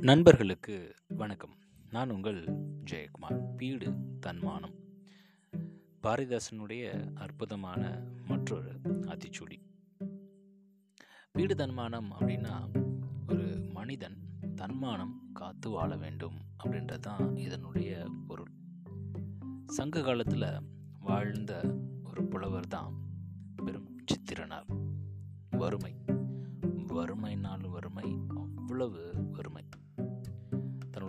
நண்பர்களுக்கு வணக்கம். நான் உங்கள் ஜெயக்குமார். பீடு தன்மானம். பாரதிதாசனுடைய அற்புதமான மற்றொரு ஆத்திச்சூடி பீடு தன்மானம் அப்படின்னா ஒரு மனிதன் தன்மானம் காத்து வாழ வேண்டும் அப்படின்றது தான் இதனுடைய பொருள். சங்க காலத்தில் வாழ்ந்த ஒரு புலவர் தான் பெரும் சித்திரனார். வறுமை. வறுமைனால் வறுமை அவ்வளவு வறுமை.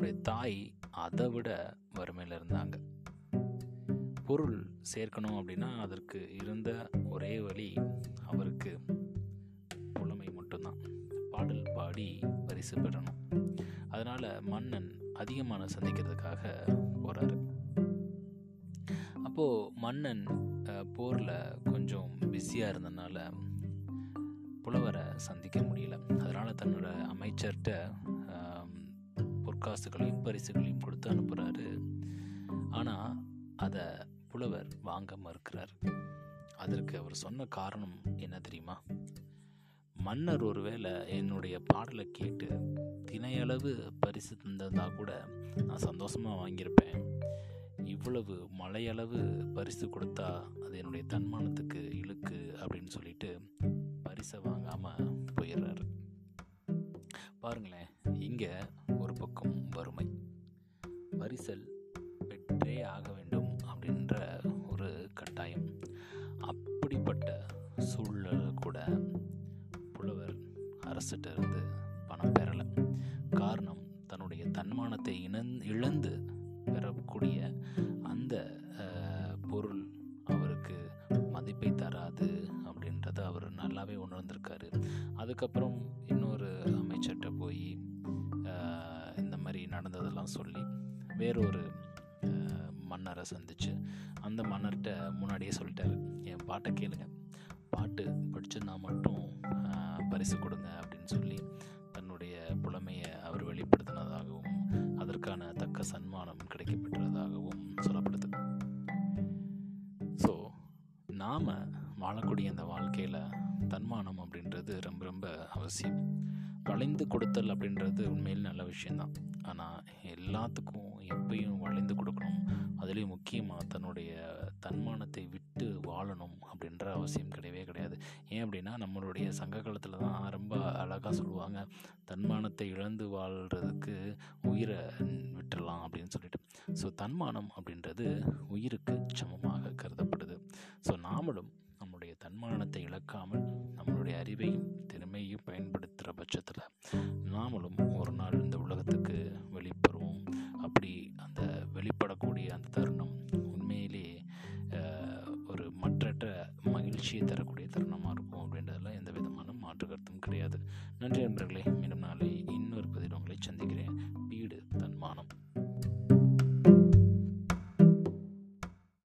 அவருடைய தாய் அதை விட வறுமையில் இருந்தாங்க. பொருள் சேர்க்கணும் அப்படின்னா அதற்கு இருந்த ஒரே வழி அவருக்கு புலமை மட்டும்தான். பாடல் பாடி பரிசு பெறணும். அதனால் மன்னன் அதிகமான சந்திக்கிறதுக்காக போகிறாரு அப்போது மன்னன் போரில் கொஞ்சம் பிஸியாக இருந்ததுனால புலவரை சந்திக்க முடியல. அதனால் தன்னோட அமைச்சர்கிட்ட பொற்காசுகளையும் பரிசுகளையும் கொடுத்து அனுப்புகிறாரு ஆனால் அதை புலவர் வாங்க மறுக்கிறார். அதற்கு அவர் சொன்ன காரணம் என்ன தெரியுமா? மன்னர் ஒருவேளை என்னுடைய பாடலை கேட்டு தினையளவு பரிசு தந்ததா கூட நான் சந்தோஷமாக வாங்கியிருப்பேன். இவ்வளவு மலையளவு பரிசு கொடுத்தா அது என்னுடைய தன்மானத்துக்கு இழுக்கு அப்படின்னு சொல்லிட்டு பரிசை வாங்காமல் போயிடுறாரு. பாருங்களேன் இங்கே செல் பெற்றே ஆக வேண்டும் அப்படின்ற ஒரு கட்டாயம். அப்படிப்பட்ட சூழல் கூட புலவர் அரசிட்ட இருந்து பணம் பெறலை. காரணம் தன்னுடைய தன்மானத்தை இணந் இழந்து பெறக்கூடிய அந்த பொருள் அவருக்கு மதிப்பை தராது அப்படின்றத அவர் நல்லாவே உணர்ந்திருக்காரு. அதுக்கப்புறம் இன்னொரு அமைச்சர்கிட்ட போய் இந்த மாதிரி நடந்ததெல்லாம் சொல்லி வேறொரு மன்னரை சந்தித்து அந்த மன்னர்கிட்ட முன்னாடியே சொல்லிட்டாரு. என் பாட்டை கேளுங்க. பாட்டு படிச்சிருந்தா மட்டும் பரிசு கொடுங்க அப்படின்னு சொல்லி தன்னுடைய புலமையை அவர் வெளிப்படுத்தினதாகவும் அதற்கான தக்க சன்மானம் கிடைக்கப்பெற்றதாகவும் சொல்லப்படுது. ஸோ நாம் வாழக்கூடிய அந்த வாழ்க்கையில் தன்மானம் அப்படின்றது ரொம்ப ரொம்ப அவசியம். வளைந்து கொடுத்தல் அப்படின்றது உண்மையில் நல்ல விஷயந்தான் ஆனால் எல்லாத்துக்கும் எப்பயும் வளைந்து கொடுக்கணும். அதுலேயும் முக்கியமாக தன்னுடைய தன்மானத்தை விட்டு வாழணும் அப்படின்ற அவசியம் கிடையவே கிடையாது. ஏன் அப்படின்னா நம்மளுடைய சங்க காலத்தில் தான் ரொம்ப அழகாக சொல்லுவாங்க தன்மானத்தை இழந்து வாழ்கிறதுக்கு உயிரை விட்டுடலாம் அப்படின்னு சொல்லிட்டு. ஸோ தன்மானம் அப்படின்றது உயிருக்கு சமமாக கருதப்படுது. ஸோ நாமளும் நம்முடைய தன்மானத்தை இழக்காமல் நம்மளுடைய அறிவையும் நாமளும் ஒரு நாள் இந்த உலகத்துக்கு வெளிப்படுவோம் அப்படி அந்த வெளிப்படக்கூடிய அந்த தருணம் உண்மையிலே ஒரு மற்றற்ற மகிழ்ச்சியை தரக்கூடிய தருணமாக இருக்கும் அப்படின்றதுல எந்த விதமான மாற்று கருத்தும் கிடையாது. நன்றி நண்பர்களே.